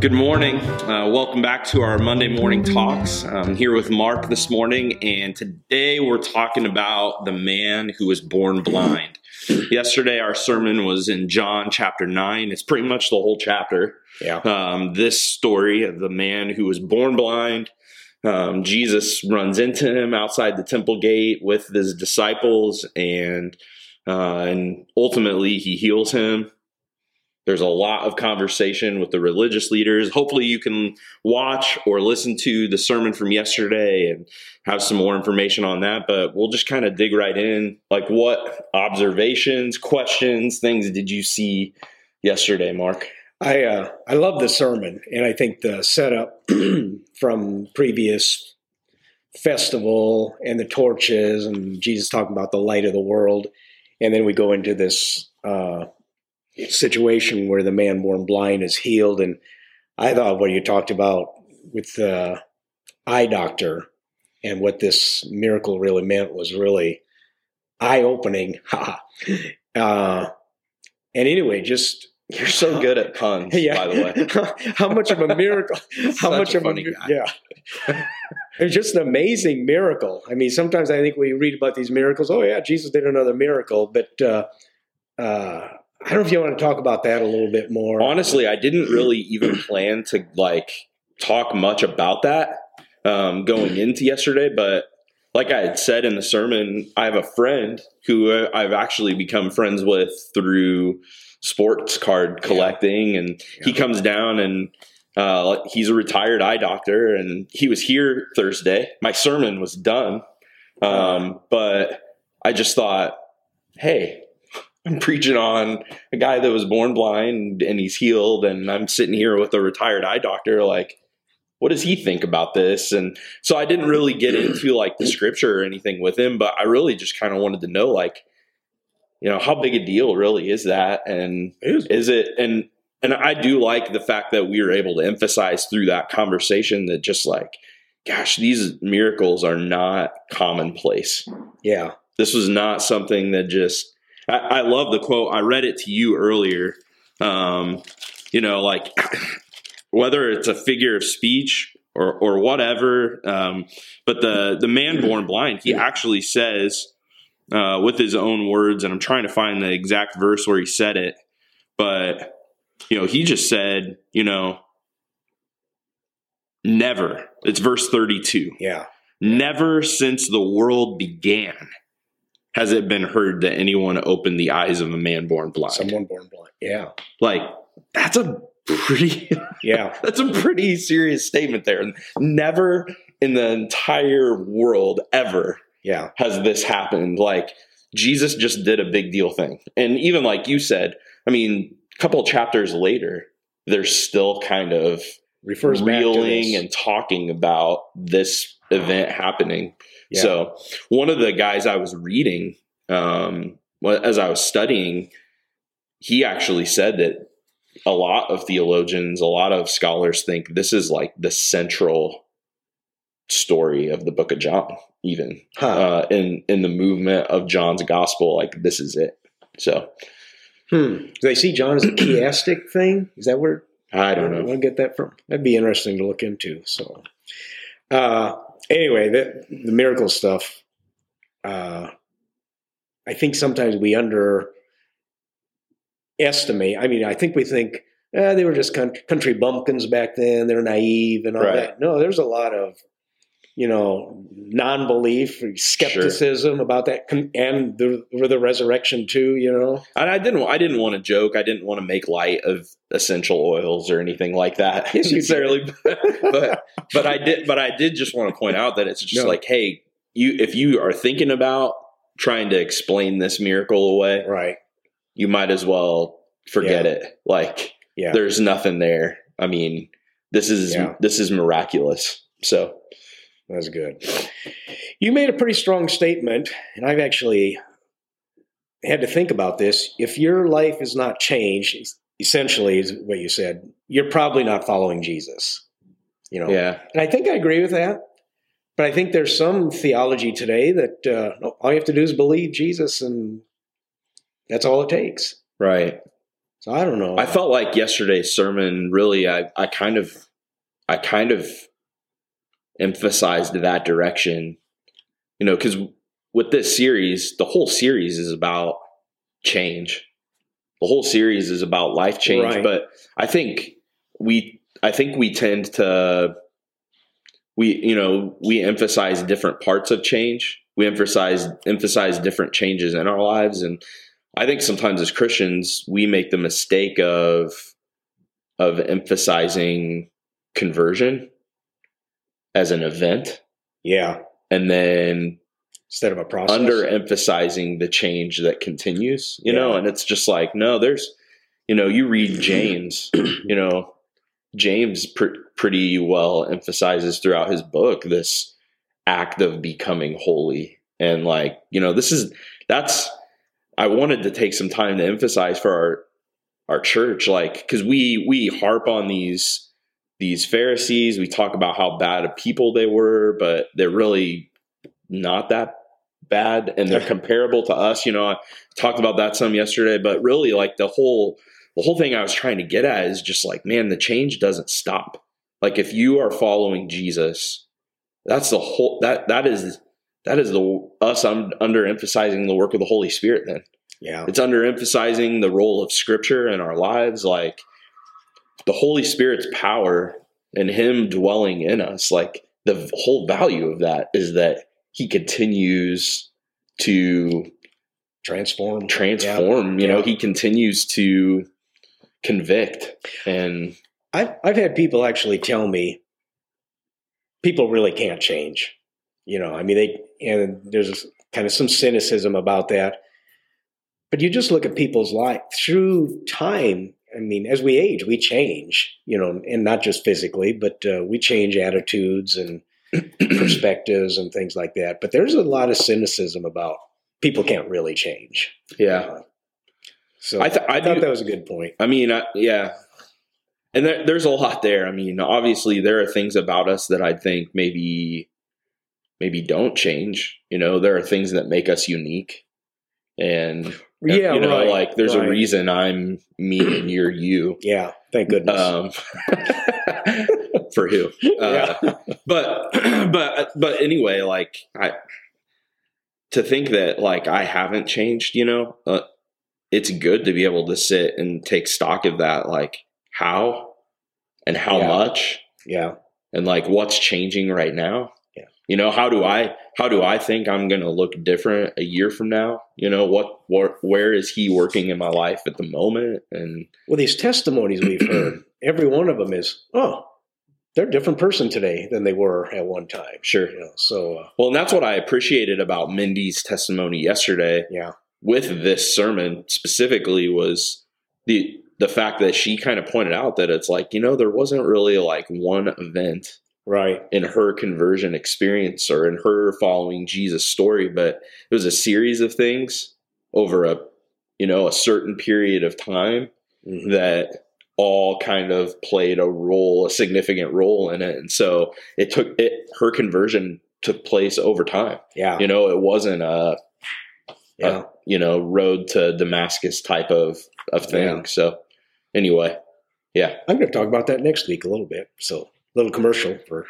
Good morning. Uh, welcome back to our Monday morning talks. I'm here with Mark this morning, and today we're talking about the man who was born blind. Yesterday, our sermon was in John chapter 9. It's pretty much the whole chapter. Yeah. Um, this story of the man who was born blind. Um, Jesus runs into him outside the temple gate with his disciples, and uh, and ultimately he heals him. There's a lot of conversation with the religious leaders. Hopefully, you can watch or listen to the sermon from yesterday and have some more information on that. But we'll just kind of dig right in. Like, what observations, questions, things did you see yesterday, Mark? I uh, I love the sermon, and I think the setup from previous festival and the torches and Jesus talking about the light of the world, and then we go into this uh, situation where the man born blind is healed, and I thought what you talked about with the eye doctor and what this miracle really meant was really eye opening. uh, and anyway, just You're so good at puns, yeah. by the way. how much of a miracle? how much a of a yeah? it's just an amazing miracle. I mean, sometimes I think we read about these miracles. Oh yeah, Jesus did another miracle, but uh, uh, I don't know if you want to talk about that a little bit more. Honestly, I didn't really even plan to like talk much about that um, going into yesterday, but like I had said in the sermon, I have a friend who uh, I've actually become friends with through sports card collecting, and he comes down and uh, he's a retired eye doctor, and he was here Thursday. My sermon was done, um, but I just thought, hey, preaching on a guy that was born blind and he's healed, and I'm sitting here with a retired eye doctor. Like, what does he think about this? And so I didn't really get into like the scripture or anything with him, but I really just kind of wanted to know, like, you know, how big a deal really is that? And It is it and and I do like the fact that we were able to emphasize through that conversation that just like, gosh, these miracles are not commonplace yeah, this was not something that just I, I love the quote. I read it to you earlier. Um, you know like whether it's a figure of speech or or whatever um, but the the man born blind he actually says uh, with his own words and i'm trying to find the exact verse where he said it but you know he just said you know never. It's verse 32 yeah, Never since the world began has it been heard that anyone opened the eyes of a man born blind. someone born blind. Yeah, Like that's a pretty yeah, that's a pretty serious statement there. Never in the entire world ever yeah, has this happened. Like Jesus just did a big deal thing. And even like you said, I mean, a couple chapters later, they're still kind of refers back to reeling and talking about this event happening. Yeah. So one of the guys I was reading, um, as I was studying, he actually said that a lot of theologians, a lot of scholars think this is like the central story of the Book of John, even Huh. uh, in in the movement of John's gospel. Like this is it. So Hmm. Do they see John as a chiastic thing? Is that where I don't I know. want to get that from. That'd be interesting to look into. So, uh, anyway, the, the miracle stuff. Uh, I think sometimes we underestimate. I mean, I think we think eh, they were just country, country bumpkins back then. They're naive and all Right. that. No, there's a lot of you know non-belief, skepticism about that, and the the resurrection too. You know, And I didn't. I didn't want to joke. I didn't want to make light of essential oils or anything like that Yes, necessarily. but but I did. But I did just want to point out that it's just No. like, hey, you if you are thinking about trying to explain this miracle away, right? you might as well forget Yeah. it. Like Yeah. there's nothing there. I mean, this is Yeah. this is miraculous. So That's good. You made a pretty strong statement, and I've actually had to think about this. If your life is not changed, essentially, is what you said, you're probably not following Jesus. You know, yeah, and I think I agree with that. But I think there's some theology today that uh, all you have to do is believe Jesus, and that's all it takes. right. So I don't know. I felt like yesterday's sermon really I, I kind of I kind of emphasized that direction. You know, because with this series, the whole series is about change. The whole series is about life change, Right. but I think we I think we tend to we you know, we emphasize different parts of change. We emphasize emphasize different changes in our lives and I think sometimes as Christians we make the mistake of of emphasizing conversion as an event yeah, and then instead of a process. under emphasizing the change that continues, you know, and it's just like, no, there's, you know, you read James, you know, James pr- pretty well emphasizes throughout his book this act of becoming holy. And like, you know, this is, that's, I wanted to take some time to emphasize for our, our church, like, cause we, we harp on these, these Pharisees, we talk about how bad of people they were, but they're really not that bad and they're comparable to us. You know, I talked about that some yesterday, but really like the whole the whole thing I was trying to get at is just like, man, the change doesn't stop. Like if you are following Jesus, that's the whole that that is that is the us I'm underemphasizing the work of the Holy Spirit then. yeah, It's underemphasizing the role of scripture in our lives, like the Holy Spirit's power and Him dwelling in us. Like the whole value of that is that He continues to transform. transform. You know, Yeah. He continues to convict. And I've I've had people actually tell me people really can't change. You know, I mean they and there's kind of some cynicism about that. But you just look at people's life through time. I mean, as we age, we change. You know, and not just physically, but uh, we change attitudes and perspectives and things like that. But there's a lot of cynicism about people can't really change. yeah, So I, th- I, I thought do- that was a good point. I mean, I, yeah. And there, there's a lot there. I mean, obviously, there are things about us that I think maybe, maybe don't change. You know, there are things that make us unique, and Yeah, you know, right, like there's a reason I'm me and you're you. Yeah, thank goodness. Um, for who? Uh, but but but anyway, like I to think that like I haven't changed, you know, uh, it's good to be able to sit and take stock of that, like how and how Yeah. much yeah. and like what's changing right now. Yeah. You know, how do I how do I think I'm going to look different a year from now? You know, what what where is he working in my life at the moment and Well, these testimonies we've heard, every one of them is, oh, they're a different person today than they were at one time. sure. You know, so uh, Well, and that's what I appreciated about Mindy's testimony yesterday. yeah, with this sermon specifically was the the fact that she kind of pointed out that it's like you know there wasn't really like one event right, in her conversion experience or in her following Jesus story but it was a series of things over a you know a certain period of time Mhm. that all kind of played a role a significant role in it and so it took it her conversion took place over time yeah, you know it wasn't a yeah. you know road to Damascus type of of thing. Yeah. So anyway, yeah, I'm going to talk about that next week a little bit. So, little commercial for.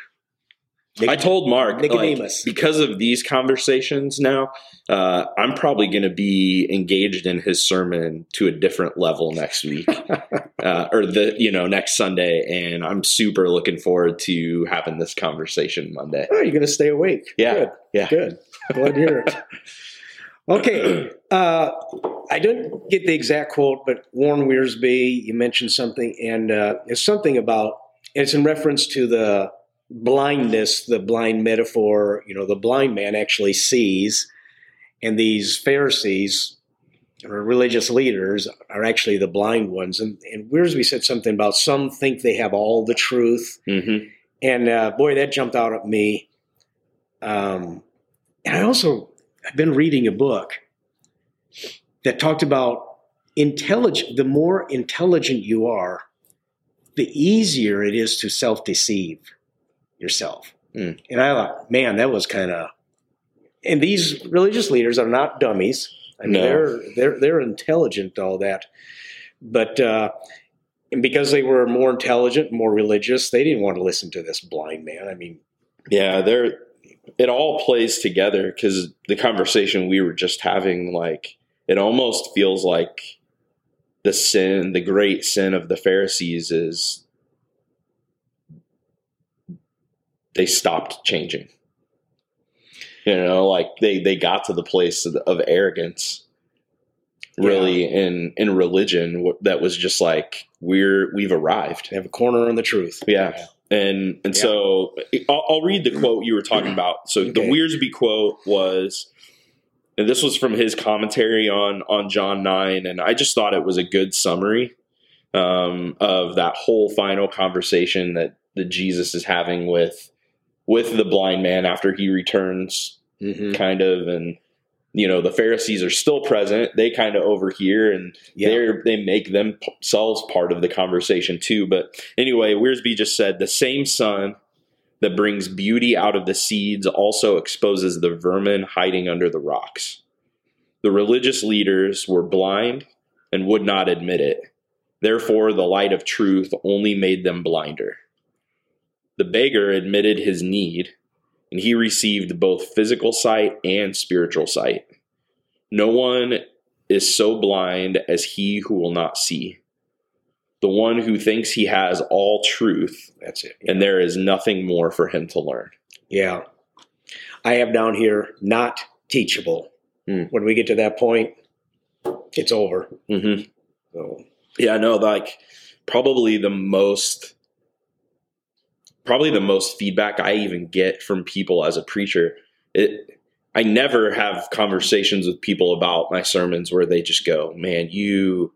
I told Mark like, because of these conversations now, uh, I'm probably going to be engaged in his sermon to a different level next week, uh, or the you know next Sunday, and I'm super looking forward to having this conversation Monday. Oh, you're going to stay awake. Yeah, Good. yeah. Good. Glad to hear it. Okay. Uh, I didn't get the exact quote, but Warren Wiersbe, you mentioned something, and uh, it's something about, it's in reference to the blindness, the blind metaphor. You know, the blind man actually sees, and these Pharisees or religious leaders are actually the blind ones. And, and Wiersbe said something about some think they have all the truth. hmm And uh, boy, that jumped out at me. Um, and I also, I've been reading a book that talked about intelligent, the more intelligent you are, the easier it is to self deceive yourself. Mm. And I thought, man, that was kind of, and these religious leaders are not dummies. I mean, No. they're, they're, they're intelligent, all that. But uh, and because they were more intelligent, more religious, they didn't want to listen to this blind man. I mean, Yeah, there it all plays together because the conversation we were just having, like, it almost feels like the sin, the great sin of the Pharisees is they stopped changing. You know, like they they got to the place of, of arrogance, really in in religion that was just like we're we've arrived. they have a corner on the truth. Yeah. And and Yeah. so I'll, I'll read the quote you were talking about. So the Okay. Wiersbe quote was, and this was from his commentary on on John nine, and I just thought it was a good summary um, of that whole final conversation that that Jesus is having with with the blind man after he returns Mm-hmm. kind of and you know the pharisees are still present they kind of overhear and Yeah. they're they make themselves part of the conversation too but anyway Wiersbe just said the same sun that brings beauty out of the seeds also exposes the vermin hiding under the rocks the religious leaders were blind and would not admit it therefore the light of truth only made them blinder the beggar admitted his need and he received both physical sight and spiritual sight. No one is so blind as he who will not see. The one who thinks he has all truth, That's it. and there is nothing more for him to learn. Yeah. I have down here not teachable. Hmm. When we get to that point, it's over. hmm So Yeah, no, like probably the most, probably the most feedback I even get from people as a preacher. It, I never have conversations with people about my sermons where they just go, "Man, you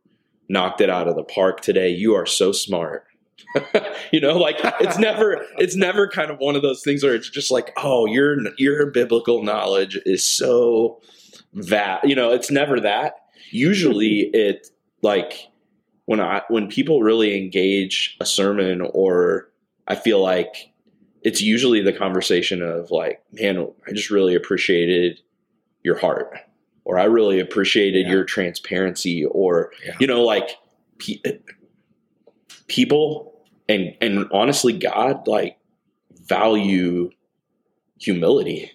knocked it out of the park today. You are so smart." you know, like it's never, it's never kind of one of those things where it's just like, "Oh, your your biblical knowledge is so that." You know, it's never that. Usually, it like when I when people really engage a sermon or I feel like it's usually the conversation of like, man, I just really appreciated your heart or I really appreciated Yeah. your transparency or Yeah. you know like pe- people and and honestly God like value humility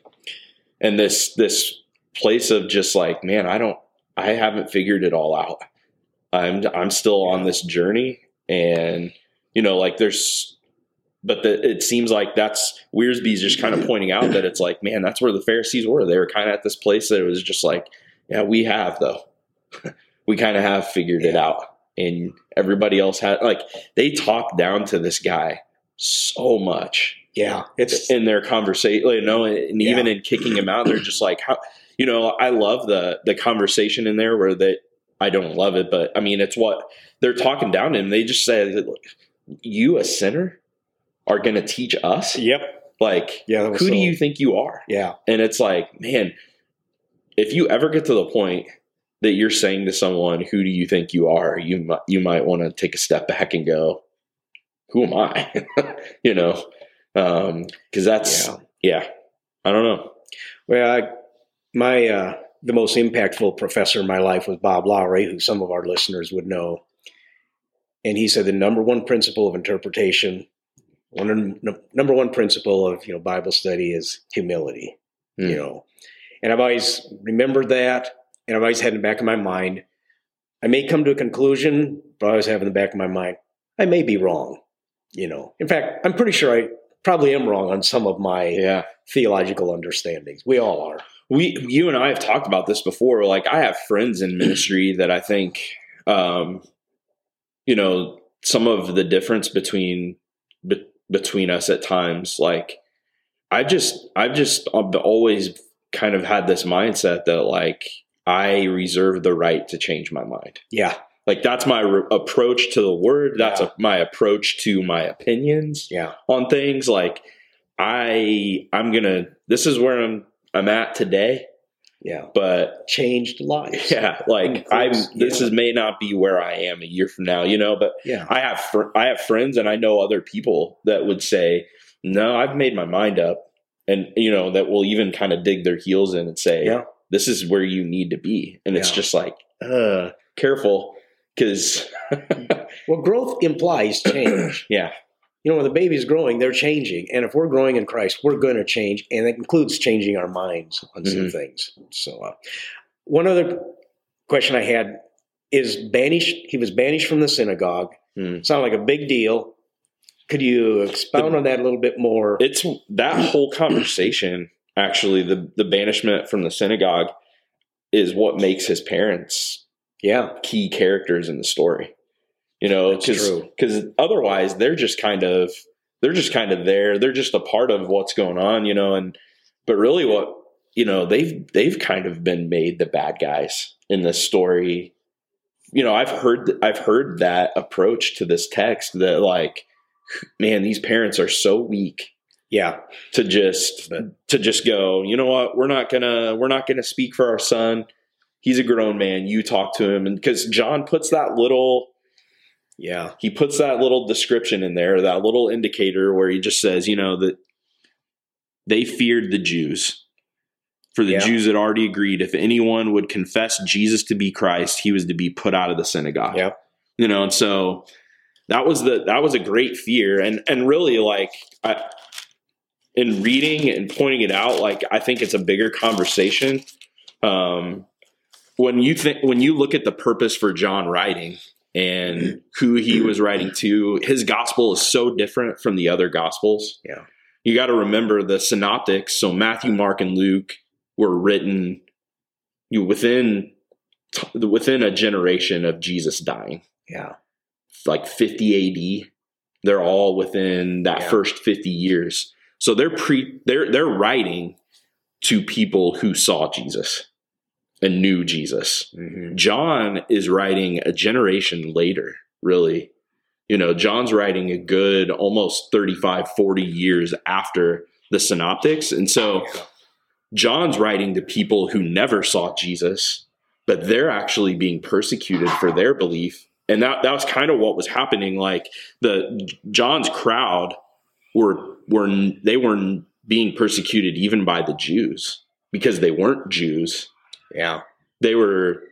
and this this place of just like man I don't I haven't figured it all out I'm I'm still on this journey and you know like there's but the, it seems like that's Wiersbe's just kind of pointing out that it's like man that's where the Pharisees were. They were kind of at this place that it was just like yeah we have though. We kind of have figured it out. And everybody else had like they talked down to this guy so much. Yeah, it's in their conversation, you know, and even in kicking him out, they're just like, how, you know, I love the the conversation in there where that I don't love it, but I mean, it's what they're talking down to him. They just say, you a sinner are going to teach us, yep. like, Yeah, who was do you think you are? Yeah, And it's like, man, if you ever get to the point that you're saying to someone, "Who do you think you are?" You might you might want to take a step back and go, "Who am I?" you know, because that's yeah. yeah. I don't know. Well, I, my uh, the most impactful professor in my life was Bob Lowry, who some of our listeners would know. And he said the number one principle of interpretation, one number one principle of you know Bible study is humility. Hmm. You know, and I've always remembered that, and I've always had in the back of my mind. I may come to a conclusion, but I always have in the back of my mind, I may be wrong. You know, in fact, I'm pretty sure I probably am wrong on some of my Yeah. theological understandings. We all are. we you and I have talked about this before. Like I have friends in ministry that I think, um, you know, some of the difference between be, between us at times. Like I just I've just always kind of had this mindset that like I reserve the right to change my mind. Yeah. Like that's my re- approach to the word. That's Yeah. a, my approach to my opinions Yeah. on things. Like I I'm gonna this is where I'm I'm at today Yeah. but Changed lives. yeah like i'm this yeah. is may not be where i am a year from now you know but Yeah. i have fr- i have friends and i know other people that would say no i've made my mind up and you know that will even kind of dig their heels in and say Yeah. this is where you need to be and it's just like uh careful because Well, growth implies change. yeah, you know, when the baby's growing, they're changing. And if we're growing in Christ, we're going to change. And it includes changing our minds on some Mhm. things. So, uh, one other question I had is banished, he was banished from the synagogue. Hmm. Sound like a big deal. Could you expound on that a little bit more? it's that whole conversation actually the the banishment from the synagogue is what makes his parents yeah, key characters in the story. You know, because because otherwise they're just kind of they're just kind of there. They're just a part of what's going on. You know, and but really what you know they've they've kind of been made the bad guys in this story. You know, I've heard I've heard that approach to this text that like, man, these parents are so weak yeah, to just to just go you know what we're not gonna we're not gonna speak for our son he's a grown man you talk to him and because john puts that little yeah, he puts that little description in there that little indicator where he just says you know that they feared the jews. For the Yeah. jews had already agreed if anyone would confess jesus to be christ he was to be put out of the synagogue. Yeah, you know and so that was the that was a great fear. And and really like i in reading and pointing it out like i think it's a bigger conversation. Um when you think when you look at the purpose for john writing and who he was writing to his gospel is so different from the other gospels Yeah. you got to remember the synoptics so matthew mark and luke were written you within within a generation of jesus dying yeah, like 50 AD. They're all within that Yeah. first 50 years. So they're pre they're they're writing to people who saw Jesus and knew Jesus. Mhm. John is writing a generation later, really. You know, John's writing a good almost 35 40 years after the synoptics. And so John's writing to people who never saw Jesus, but they're actually being persecuted for their belief. And that that was kind of what was happening. Like the John's crowd were were they weren't being persecuted even by the Jews because they weren't Jews. Yeah, They were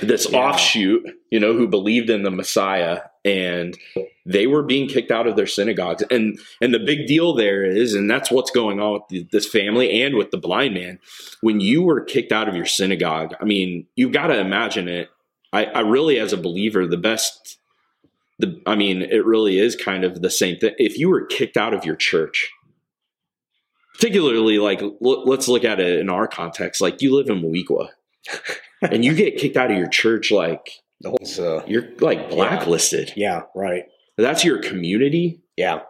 this Yeah. offshoot, you know, who believed in the Messiah and they were being kicked out of their synagogues. And and the big deal there is and that's what's going on with this family and with the blind man. When you were kicked out of your synagogue, I mean, you've got to imagine it. I, I really as a believer, the best the I mean, it really is kind of the same thing. If you were kicked out of your church, particularly like l- let's look at it in our context, like you live in Moweaqua and you get kicked out of your church, like the whole, so, uh, you're like blacklisted. yeah, right, That's your community. yeah,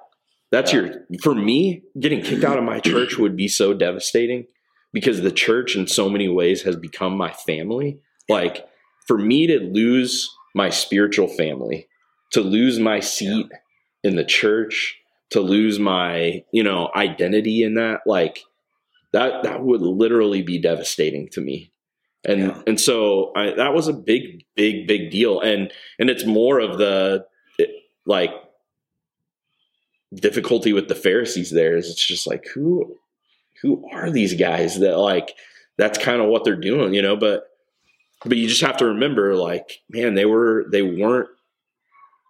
That's Yeah. your for me, getting kicked out of my church would be so devastating because the church in so many ways has become my family. Like for me to lose my spiritual family, to lose my seat in the church, to lose my, you know, identity in that, like that that would literally be devastating to me. And Yeah. and so I, that was a big big big deal and and it's more of the it, like difficulty with the Pharisees there is it's just like who who are these guys that like that's kind of what they're doing, you know, but but you just have to remember like man they were they weren't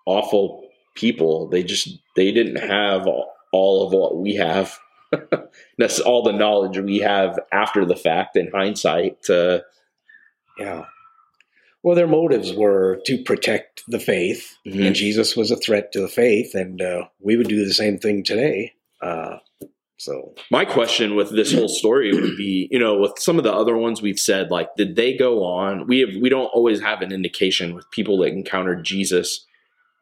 awful people. They just they didn't have all, all of what we have. That's all the knowledge we have after the fact in hindsight to yeah. Well, their motives were to protect the faith, Mhm. and Jesus was a threat to the faith, and uh, we would do the same thing today. Uh, so, my question with this whole story would be, you know, with some of the other ones we've said, like, did they go on? We have we don't always have an indication with people that encountered Jesus.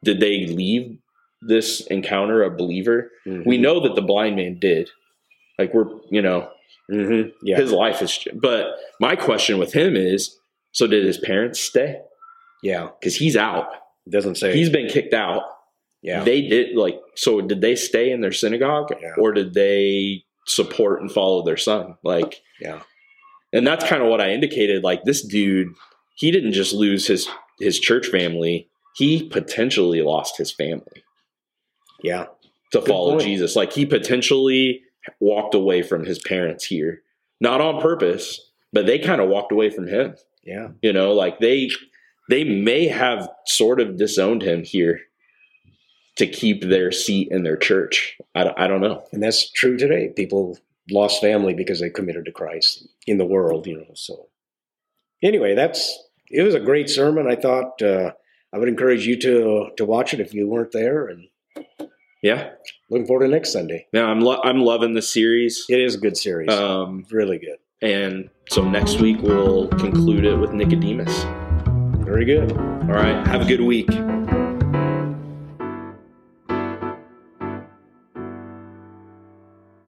Did they leave this encounter a believer? We know that the blind man did. Like we're, you know, Mhm. yeah, his life is. But my question with him is, so did his parents stay? yeah. Because he's out. It doesn't say. He's been kicked out. yeah, They did like so. Did they stay in their synagogue, Yeah. or did they support and follow their son? Like, yeah, and that's kind of what I indicated. Like this dude, he didn't just lose his his church family; he potentially lost his family yeah, to Good follow point. Jesus. Like he potentially walked away from his parents here, not on purpose, but they kind of walked away from him. yeah. You know, like they they may have sort of disowned him here to keep their seat in their church. I, I don't know. And that's true today. People lost family because they committed to Christ in the world, you know. So, anyway, that's it was a great sermon. I thought uh, I would encourage you to to watch it if you weren't there, and yeah, looking forward to next Sunday. Yeah, I'm lo- I'm loving the series. It is a good series. Um, really good. And so next week we'll conclude it with Nicodemus. Very good. All right. Have a good week.